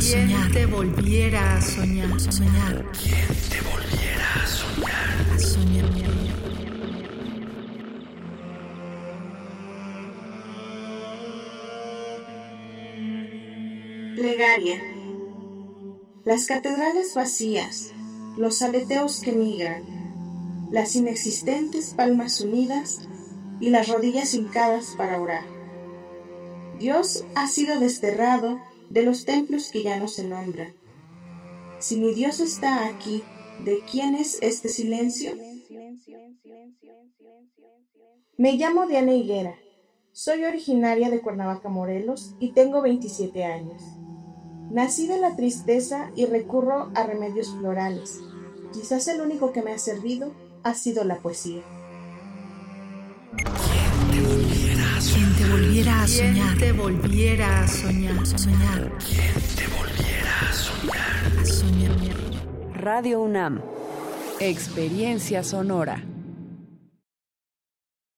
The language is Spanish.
a soñar? te volviera a soñar? Soñar. ¿Quién te volviera a soñar? A soñar. Plegaria. Las catedrales vacías, los aleteos que migran, las inexistentes palmas unidas y las rodillas hincadas para orar. Dios ha sido desterrado de los templos que ya no se nombran. Si mi Dios está aquí, ¿de quién es este silencio? Me llamo Diana Higuera. Soy originaria de Cuernavaca, Morelos, y tengo 27 años. Nací de la tristeza y recurro a remedios florales. Quizás el único que me ha servido ha sido la poesía. ¿Quién te volviera a ¿Quién te volviera a soñar? te volviera a soñar? Soñar. ¿Quién te volviera a soñar? A soñar. Radio UNAM. Experiencia sonora.